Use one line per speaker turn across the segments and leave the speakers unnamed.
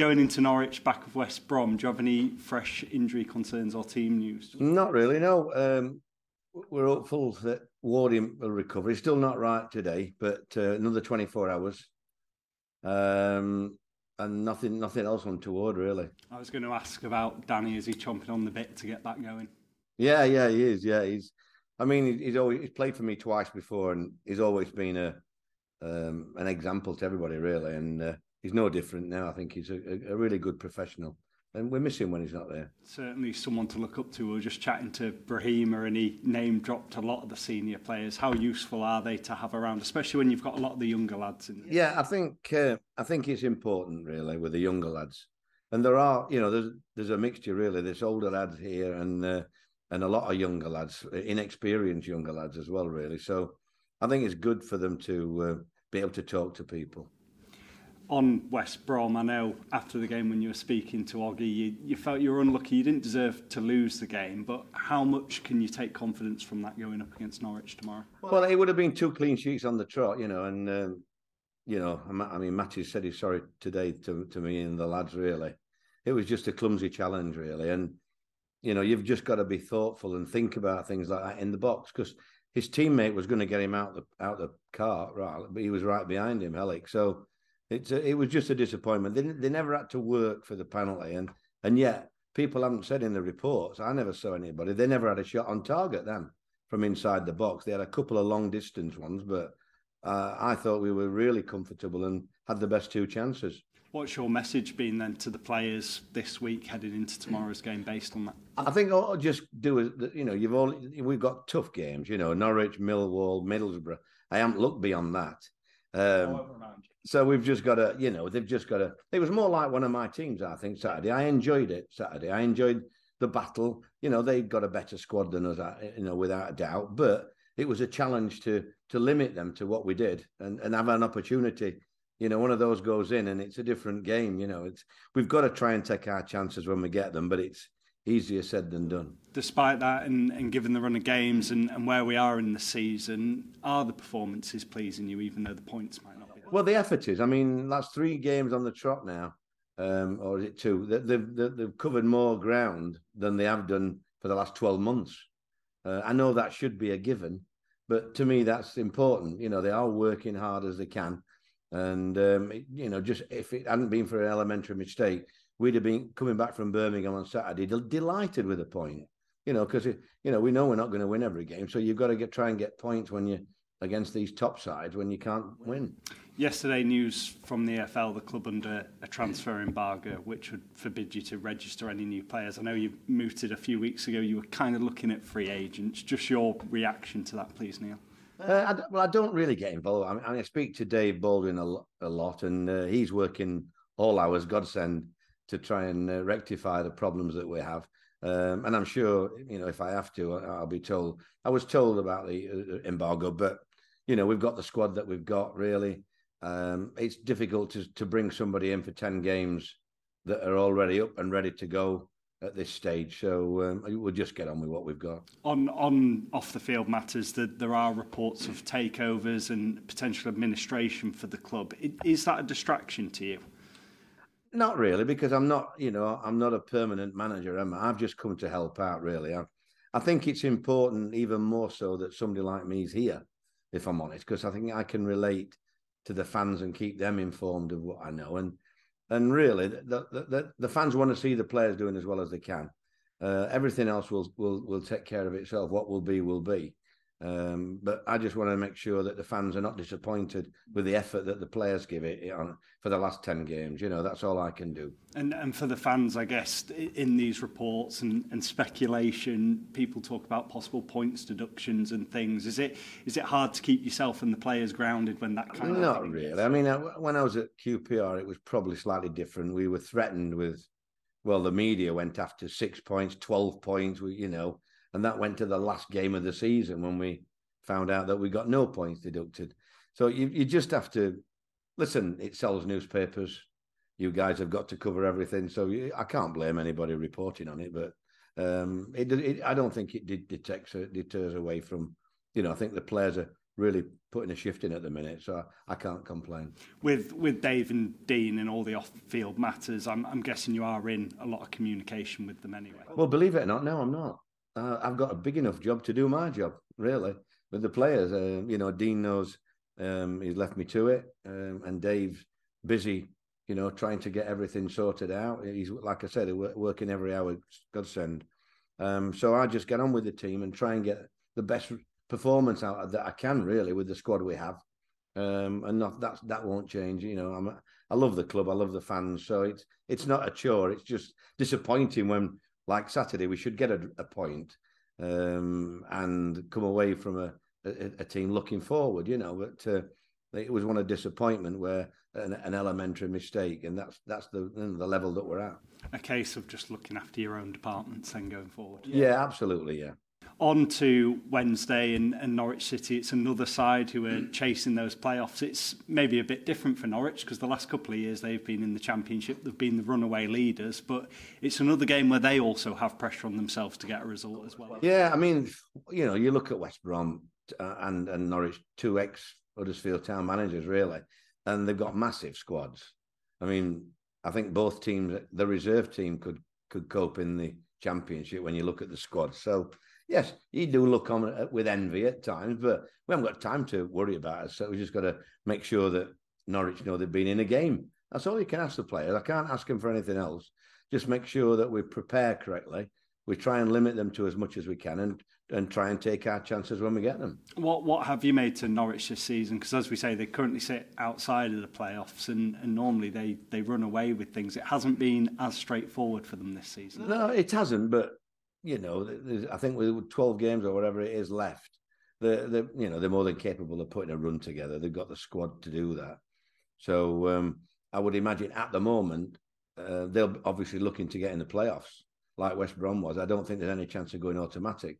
going into Norwich, back of West Brom, do you have any fresh injury concerns or team news?
Not really, no. Um, we're hopeful that Wardy will recover. He's still not right today, but uh, another 24 hours. Um, and nothing, nothing else untoward, really.
I was going to ask about Danny. Is he chomping on the bit to get that going?
Yeah, yeah, he is. Yeah, he's. I mean, he's always he's played for me twice before, and he's always been a um, an example to everybody, really. And uh, he's no different now. I think he's a, a really good professional and we miss him when he's not there.
Certainly someone to look up to. We were just chatting to Brahima and he name dropped a lot of the senior players. How useful are they to have around, especially when you've got a lot of the younger lads in there?
Yeah, I think uh, I think it's important really with the younger lads. And there are, you know, there's there's a mixture really. There's older lads here and uh, and a lot of younger lads, inexperienced younger lads as well, really. So I think it's good for them to uh, be able to talk to people
on West Brom, I know after the game when you were speaking to Oggy, you, you felt you were unlucky. You didn't deserve to lose the game, but how much can you take confidence from that going up against Norwich tomorrow?
Well, it would have been two clean sheets on the trot, you know, and um, you know, I mean, Matty said he's sorry today to to me and the lads. Really, it was just a clumsy challenge, really, and you know, you've just got to be thoughtful and think about things like that in the box because his teammate was going to get him out the out the car, right? But he was right behind him, Helik. So it's a, it was just a disappointment. They they never had to work for the penalty, and and yet people haven't said in the reports. I never saw anybody. They never had a shot on target then from inside the box. They had a couple of long distance ones, but uh, I thought we were really comfortable and had the best two chances.
What's your message been then to the players this week heading into tomorrow's game based on that?
I think I'll just do is you know you've all we've got tough games. You know Norwich, Millwall, Middlesbrough. I haven't looked beyond that. Um, so we've just got to, you know, they've just got to. It was more like one of my teams, I think, Saturday. I enjoyed it Saturday. I enjoyed the battle. You know, they got a better squad than us, you know, without a doubt. But it was a challenge to to limit them to what we did and and have an opportunity. You know, one of those goes in, and it's a different game. You know, it's we've got to try and take our chances when we get them, but it's easier said than done.
Despite that, and, and given the run of games and, and where we are in the season, are the performances pleasing you, even though the points might not be?
Well, the effort is. I mean, that's three games on the trot now, um, or is it two? They've, they've, they've covered more ground than they have done for the last 12 months. Uh, I know that should be a given, but to me, that's important. You know, they are working hard as they can. And, um, you know, just if it hadn't been for an elementary mistake, we'd have been coming back from Birmingham on Saturday, delighted with a point. You know, because you know we know we're not going to win every game, so you've got to get try and get points when you against these top sides when you can't win.
Yesterday, news from the EFL, the club under a transfer embargo, which would forbid you to register any new players. I know you mooted a few weeks ago. You were kind of looking at free agents. Just your reaction to that, please, Neil.
Uh, I, well, I don't really get involved. I, mean, I speak to Dave Baldwin a, a lot, and uh, he's working all hours, godsend, to try and uh, rectify the problems that we have. Um, and I'm sure, you know, if I have to, I'll be told. I was told about the uh, uh, embargo, but you know, we've got the squad that we've got. Really, um, it's difficult to to bring somebody in for ten games that are already up and ready to go at this stage. So um, we'll just get on with what we've got.
On on off the field matters, that there are reports of takeovers and potential administration for the club. Is that a distraction to you?
Not really, because I'm not, you know, I'm not a permanent manager. Am I? I've just come to help out. Really, i I think it's important, even more so, that somebody like me is here. If I'm honest, because I think I can relate to the fans and keep them informed of what I know. And and really, the the, the fans want to see the players doing as well as they can. Uh, everything else will will will take care of itself. What will be will be. Um, but I just want to make sure that the fans are not disappointed with the effort that the players give it on for the last ten games. You know, that's all I can do.
And and for the fans, I guess in these reports and, and speculation, people talk about possible points deductions and things. Is it is it hard to keep yourself and the players grounded when that kind
not
of
not really. I mean, when I was at QPR, it was probably slightly different. We were threatened with, well, the media went after six points, twelve points. You know and that went to the last game of the season when we found out that we got no points deducted. So you, you just have to listen. It sells newspapers. You guys have got to cover everything, so you, I can't blame anybody reporting on it. But um, it, it, I don't think it did detects deters away from. You know, I think the players are really putting a shift in at the minute, so I, I can't complain.
With with Dave and Dean and all the off-field matters, I'm, I'm guessing you are in a lot of communication with them anyway.
Well, believe it or not, no, I'm not. Uh, I've got a big enough job to do my job, really, with the players. Uh, you know, Dean knows um, he's left me to it, um, and Dave's busy, you know, trying to get everything sorted out. He's like I said, working every hour, godsend. Um, so I just get on with the team and try and get the best performance out that I can really with the squad we have. Um, and not that that won't change. You know, I'm I love the club, I love the fans, so it's it's not a chore. It's just disappointing when, like Saturday, we should get a, a point, um, and come away from a, a, a, team looking forward. You know, but uh, it was one of disappointment where an, an, elementary mistake, and that's that's the the level that we're at.
A case of just looking after your own departments and going forward.
Yeah, absolutely. Yeah
on to Wednesday and, and, Norwich City. It's another side who are chasing those playoffs. It's maybe a bit different for Norwich because the last couple of years they've been in the Championship, they've been the runaway leaders, but it's another game where they also have pressure on themselves to get a result as well.
Yeah, I mean, you know, you look at West Brom uh, and, and Norwich, two ex Huddersfield Town managers, really, and they've got massive squads. I mean, I think both teams, the reserve team could could cope in the Championship when you look at the squad. So, yes, you do look on uh, with envy at times, but we haven't got time to worry about it. So we just got to make sure that Norwich know they've been in a game. That's all you can ask the players. I can't ask them for anything else. Just make sure that we prepare correctly. We try and limit them to as much as we can, and and try and take our chances when we get them.
What what have you made to Norwich this season? Because as we say, they currently sit outside of the playoffs, and, and normally they they run away with things. It hasn't been as straightforward for them this season.
No, it hasn't. But you know, I think with 12 games or whatever it is left, they're, they're, you know, they're more than capable of putting a run together. They've got the squad to do that. So um, I would imagine at the moment, uh, they'll obviously looking to get in the playoffs like West Brom was. I don't think there's any chance of going automatic.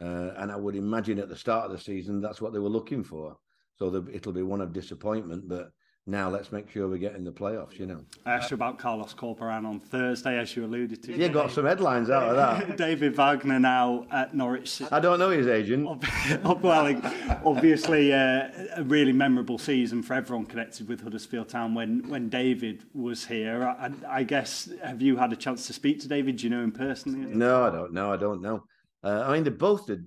Uh, and I would imagine at the start of the season, that's what they were looking for. So the, it'll be one of disappointment, but now let's make sure we get in the playoffs, you know.
I asked you about Carlos Corberan on Thursday, as you alluded to.
You got some headlines out of that.
David Wagner now at Norwich. City.
I don't know his agent.
well, obviously, uh, a really memorable season for everyone connected with Huddersfield Town when, when David was here. I, I guess, have you had a chance to speak to David? Do you know him personally?
No, I don't know. I don't know. Uh, I mean, they both did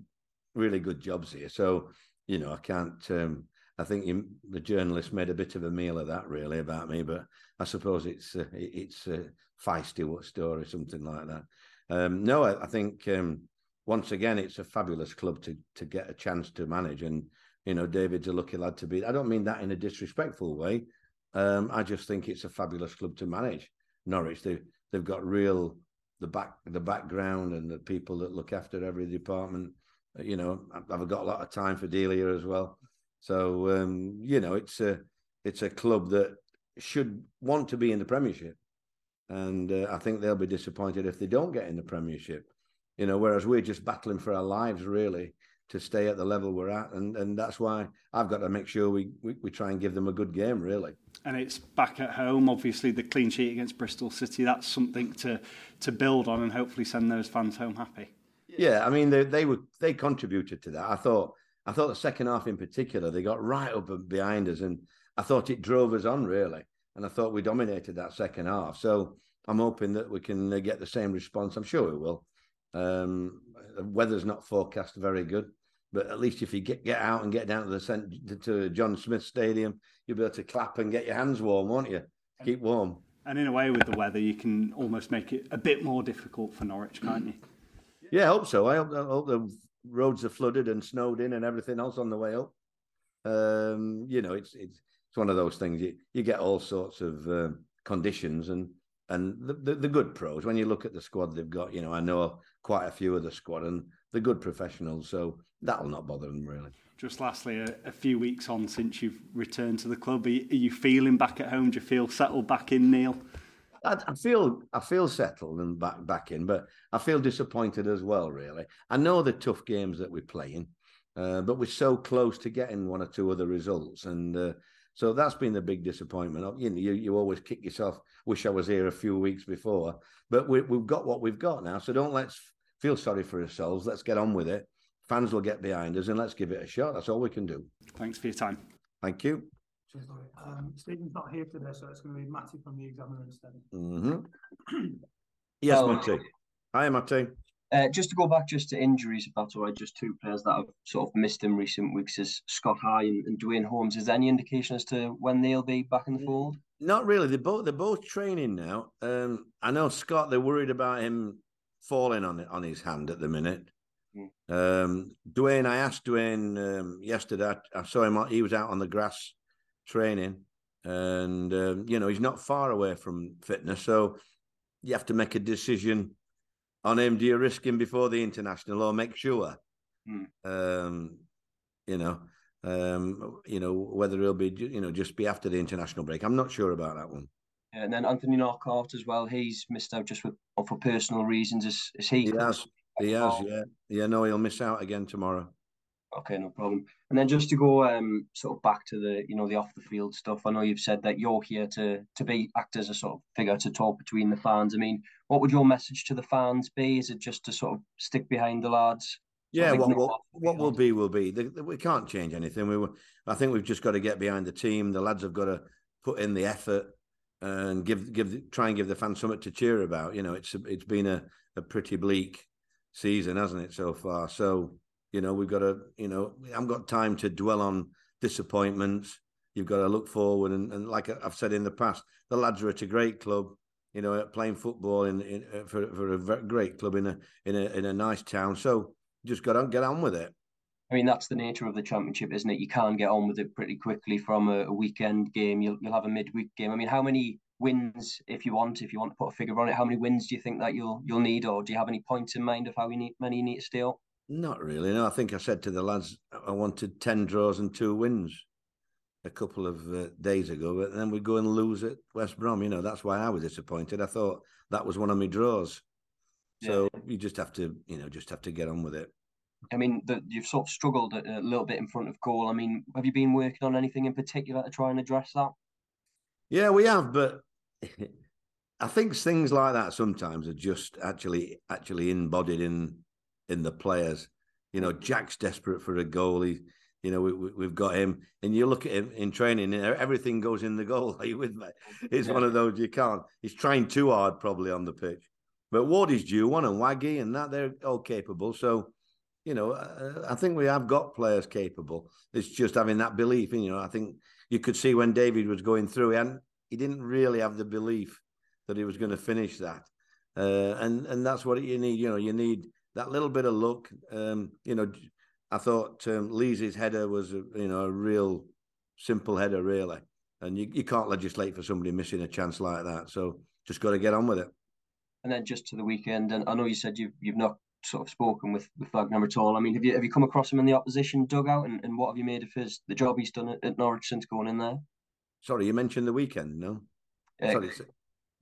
really good jobs here. So, you know, I can't... Um, I think you, the journalist made a bit of a meal of that, really, about me. But I suppose it's uh, it's a feisty what story, something like that. Um, no, I, I think um, once again it's a fabulous club to to get a chance to manage, and you know David's a lucky lad to be. I don't mean that in a disrespectful way. Um, I just think it's a fabulous club to manage. Norwich, they they've got real the back the background and the people that look after every department. You know, I've got a lot of time for Delia as well. So um, you know, it's a it's a club that should want to be in the Premiership, and uh, I think they'll be disappointed if they don't get in the Premiership. You know, whereas we're just battling for our lives really to stay at the level we're at, and and that's why I've got to make sure we, we, we try and give them a good game, really.
And it's back at home. Obviously, the clean sheet against Bristol City. That's something to to build on, and hopefully send those fans home happy.
Yeah, I mean they they were they contributed to that. I thought I thought the second half in particular, they got right up behind us, and I thought it drove us on really. And I thought we dominated that second half. So I'm hoping that we can uh, get the same response. I'm sure we will. Um, the weather's not forecast very good, but at least if you get, get out and get down to the center, to John Smith Stadium, you'll be able to clap and get your hands warm, won't you? Keep warm.
And in a way, with the weather, you can almost make it a bit more difficult for Norwich, can't you?
Yeah, I hope so. I hope, I hope the roads are flooded and snowed in and everything else on the way up. Um, you know, it's it's it's one of those things. You you get all sorts of uh, conditions and and the, the, the good pros. When you look at the squad they've got, you know, I know quite a few of the squad and the good professionals, so that'll not bother them really.
Just lastly, a, a few weeks on since you've returned to the club, are you, are you feeling back at home? Do you feel settled back in, Neil?
I, I, feel I feel settled and back back in, but I feel disappointed as well. Really, I know the tough games that we're playing, uh, but we're so close to getting one or two other results, and uh, so that's been the big disappointment. You know, you, you always kick yourself. Wish I was here a few weeks before, but we, we've got what we've got now. So don't let's feel sorry for ourselves. Let's get on with it. fans will get behind us, and let's give it a shot. That's all we can do.
Thanks for your time.
Thank you.
Cheers, um, Stephen's not here today, so it's going to be Matty from the Examiner instead.
Mm-hmm. yes,
Hello.
Matty. Hi, Matty.
Uh, just to go back just to injuries, if that's all right, just two players that have sort of missed in recent weeks is Scott High and, and Duane Holmes. Is there any indication as to when they'll be back in the fold?
Not really. They're both they're both training now. Um, I know Scott. They're worried about him falling on it on his hand at the minute.
Hmm.
Um, Duane, I asked Duane um, yesterday. I, I saw him. He was out on the grass training, and um, you know he's not far away from fitness. So you have to make a decision on him. Do you risk him before the international, or make sure?
Hmm.
Um, you know, um, you know whether he'll be, you know, just be after the international break. I'm not sure about that one.
And then Anthony Knockaert as well. He's missed out just with, for personal reasons. Is, is he?
He has, he has, yeah, yeah. No, he'll miss out again tomorrow.
Okay, no problem. And then just to go um sort of back to the you know the off the field stuff. I know you've said that you're here to to be act as a sort of figure to talk between the fans. I mean, what would your message to the fans be? Is it just to sort of stick behind the lads?
Yeah, what will what will be will be. The- the- We can't change anything. We, were- I think we've just got to get behind the team. The lads have got to put in the effort and give give try and give the fans something to cheer about. You know, it's it's been a, a pretty bleak season, hasn't it, so far? So you know, we've got to you know, I haven't got time to dwell on disappointments. You've got to look forward, and, and like I've said in the past, the lads are at a great club. You know, playing football in, in uh, for for a great club in a in a in a nice town. So just got to get on with it.
I mean, that's the nature of the championship, isn't it? You can get on with it pretty quickly from a, a weekend game. You'll you'll have a midweek game. I mean, how many wins, if you want, if you want to put a figure on it, how many wins do you think that you'll you'll need, or do you have any points in mind of how need, many you need to stay up?
Not really. No, I think I said to the lads I wanted ten draws and two wins a couple of uh, days ago, but then we go and lose at West Brom. You know, that's why I was disappointed. I thought that was one of my draws. So you just have to, you know, just have to get on with it.
I mean, the, you've sort of struggled a, a little bit in front of goal. I mean, have you been working on anything in particular to try and address that?
Yeah, we have, but I think things like that sometimes are just actually actually embodied in in the players. You know, Jack's desperate for a goal. He, you know, we, we, we've got him, and you look at him in training, and everything goes in the goal. Are you with me? It's one of those you can't. He's trying too hard probably on the pitch, but Wardy's due one and Waggy, and that they're all capable. So, you know, uh, I think we have got players capable. It's just having that belief. And, you know, I think you could see when David was going through, and he didn't really have the belief that he was going to finish that. Uh, and and that's what you need. You know, you need that little bit of luck. Um, you know, I thought um, header was a, you know a real simple header, really. And you, you can't legislate for somebody missing a chance like that. So just got to get on with it.
And then just to the weekend, and I know you said you've you've not sort of spoken with with Wagner at all. I mean, have you have you come across him in the opposition dugout, and, and what have you made of his the job he's done at, at Norwich since going in there?
Sorry, you mentioned the weekend, no?
Uh,
Sorry.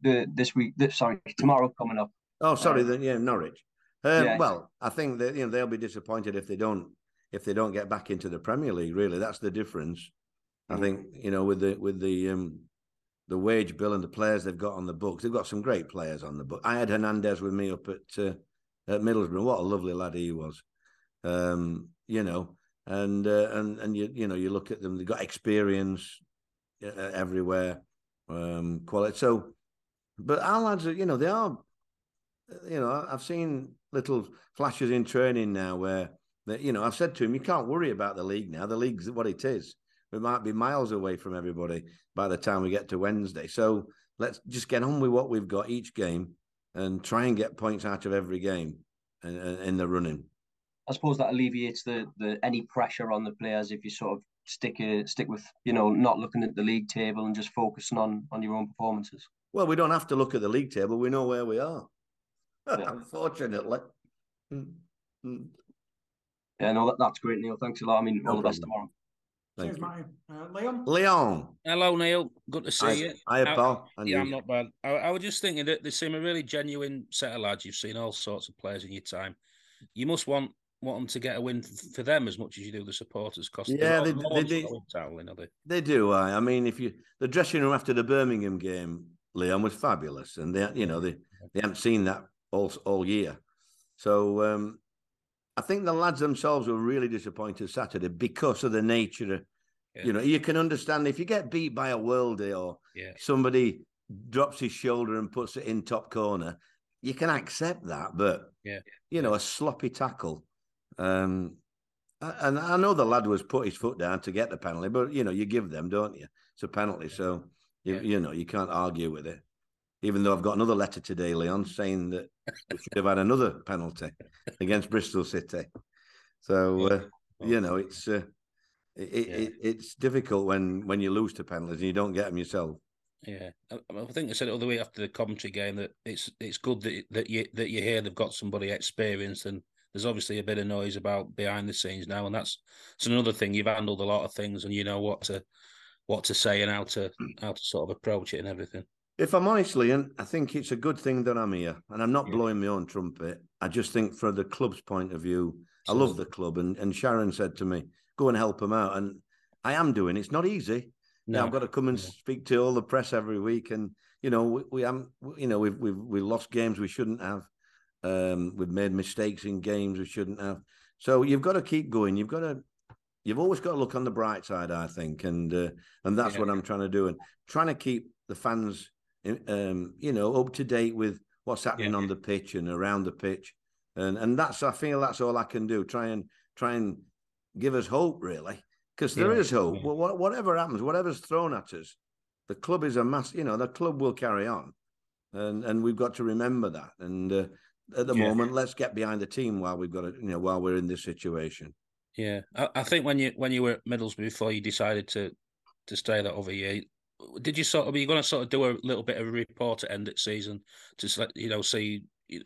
the this week, this, sorry, tomorrow coming up.
Oh, sorry.
Um,
then yeah, Norwich. Um,
yeah.
Well, I think that you know they'll be disappointed if they don't if they don't get back into the Premier League. Really, that's the difference. I
Mm.
think you know with the with the um, the wage bill and the players they've got on the books, they've got some great players on the book. I had Hernandez with me up at uh, at Middlesbrough. What a lovely lad he was. Um, you know, and uh, and and you you know you look at them, they've got experience uh, everywhere, um, quality. So, but our lads, are, you know, they are you know, I've seen little flashes in training now where that you know I've said to him, you can't worry about the league now. The league's what it is. We might be miles away from everybody by the time we get to Wednesday. So let's just get on with what we've got each game and try and get points out of every game in, in the running.
I suppose that alleviates the the any pressure on the players if you sort of stick a, stick with you know not looking at the league table and just focusing on on your own performances.
Well, we don't have to look at the league table. We know where we are.
Yeah.
Unfortunately. Mm, mm.
Yeah, no, that, that's great, Neil. Thanks a lot. I mean,
No
all the best tomorrow.
Thank
Cheers,
you.
Uh, Leon?
Leon.
Hello, Neil. Good to see
Hi,
you.
hiya,
How-
pal. And
yeah,
you?
I'm not bad. I, I was just thinking that they seem a really genuine set of lads. You've seen all sorts of players in your time. You must want want them to get a win for them as much as you do the supporters. Cost
Yeah, they- they did.
Toweling, are they?
They do. I. I mean, if you the dressing room after the Birmingham game, Leon was fabulous, and they, you know, they they haven't seen that all all year. So, um, I think the lads themselves were really disappointed Saturday because of the nature of,
Yeah.
you know, you can understand if you get beat by a worldie or
Yeah.
somebody drops his shoulder and puts it in top corner, you can accept that. But
Yeah.
you know, a sloppy tackle. Um, and I know the lad was put his foot down to get the penalty, but you know, you give them, don't you? It's a penalty, so you, you know you can't argue with it. Even though I've got another letter today, Leon, saying that we should have had another penalty against Bristol City. So uh, you know, it's uh, it,
Yeah.
it, it's difficult when when you lose to penalties and you don't get them yourself.
Yeah, I, I think I said it all the way after the commentary game that it's it's good that that you that you hear they've got somebody experienced and there's obviously a bit of noise about behind the scenes now and that's it's another thing you've handled a lot of things and you know what to what to say and how to how to sort of approach it and everything.
If I'm honest, Leon, I think it's a good thing that I'm here, and I'm not
Yeah.
blowing my own trumpet. I just think, from the club's point of view, I love the club, and, and Sharon said to me, "Go and help them out," and I am doing. It's not easy. Now I've got to come and
no.
speak to all the press every week, and you know we, we am you know we've we've we lost games we shouldn't have. Um, we've made mistakes in games we shouldn't have. So you've got to keep going. You've got to you've always got to look on the bright side, I think, and uh, and that's
Yeah.
what I'm trying to do, and trying to keep the fans, um, you know, up to date with what's happening
Yeah.
on the pitch and around the pitch, and and that's I feel that's all I can do. Try and try and give us hope, really, because there
Yeah,
is hope.
yeah.
Well, whatever happens, whatever's thrown at us, the club is a mass. You know, the club will carry on, and and we've got to remember that. And uh, at the moment, let's get behind the team while we've got it. You know, while we're in this situation.
Yeah, I, I think when you when you were at Middlesbrough before you decided to to stay that other year, did you sort of were you going to sort of do a little bit of a report at end of season to let you know see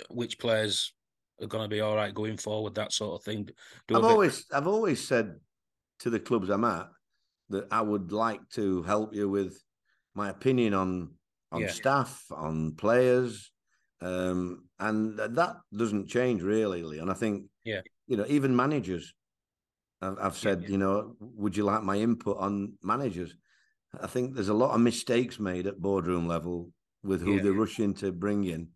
which players are going to be all right going forward, that sort of thing. Do
I've always I've always said to the clubs I'm at that I would like to help you with my opinion on on
Yeah.
staff, on players, um, and that doesn't change really, Leon. I think
Yeah.
you know even managers. I've, I've said
yeah.
you know would you like my input on managers? I think there's a lot of mistakes made at boardroom level with who
Yeah.
they rush in to bring in.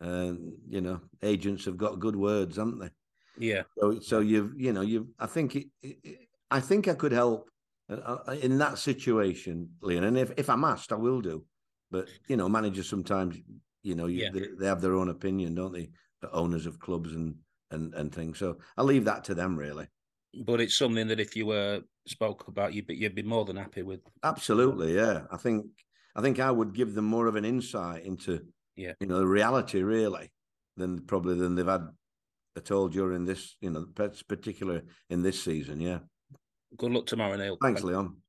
And you know, agents have got good words, haven't they?
yeah,
So, so you've, you know, you've. I think, it, it, I think I could help uh, uh, in that situation, Leon. And if, if I'm asked, I will do. But you know, managers sometimes, you know, you,
Yeah.
they, they have their own opinion, don't they? The owners of clubs and and and things. So I leave that to them, really.
But it's something that if you were spoke about, you'd be you'd be more than happy with.
Absolutely, yeah. I think I think I would give them more of an insight into,
Yeah.
you know, the reality really than probably than they've had at all during this, you know, particular in this season. Yeah.
Good luck tomorrow, Neil.
Thanks, Leon.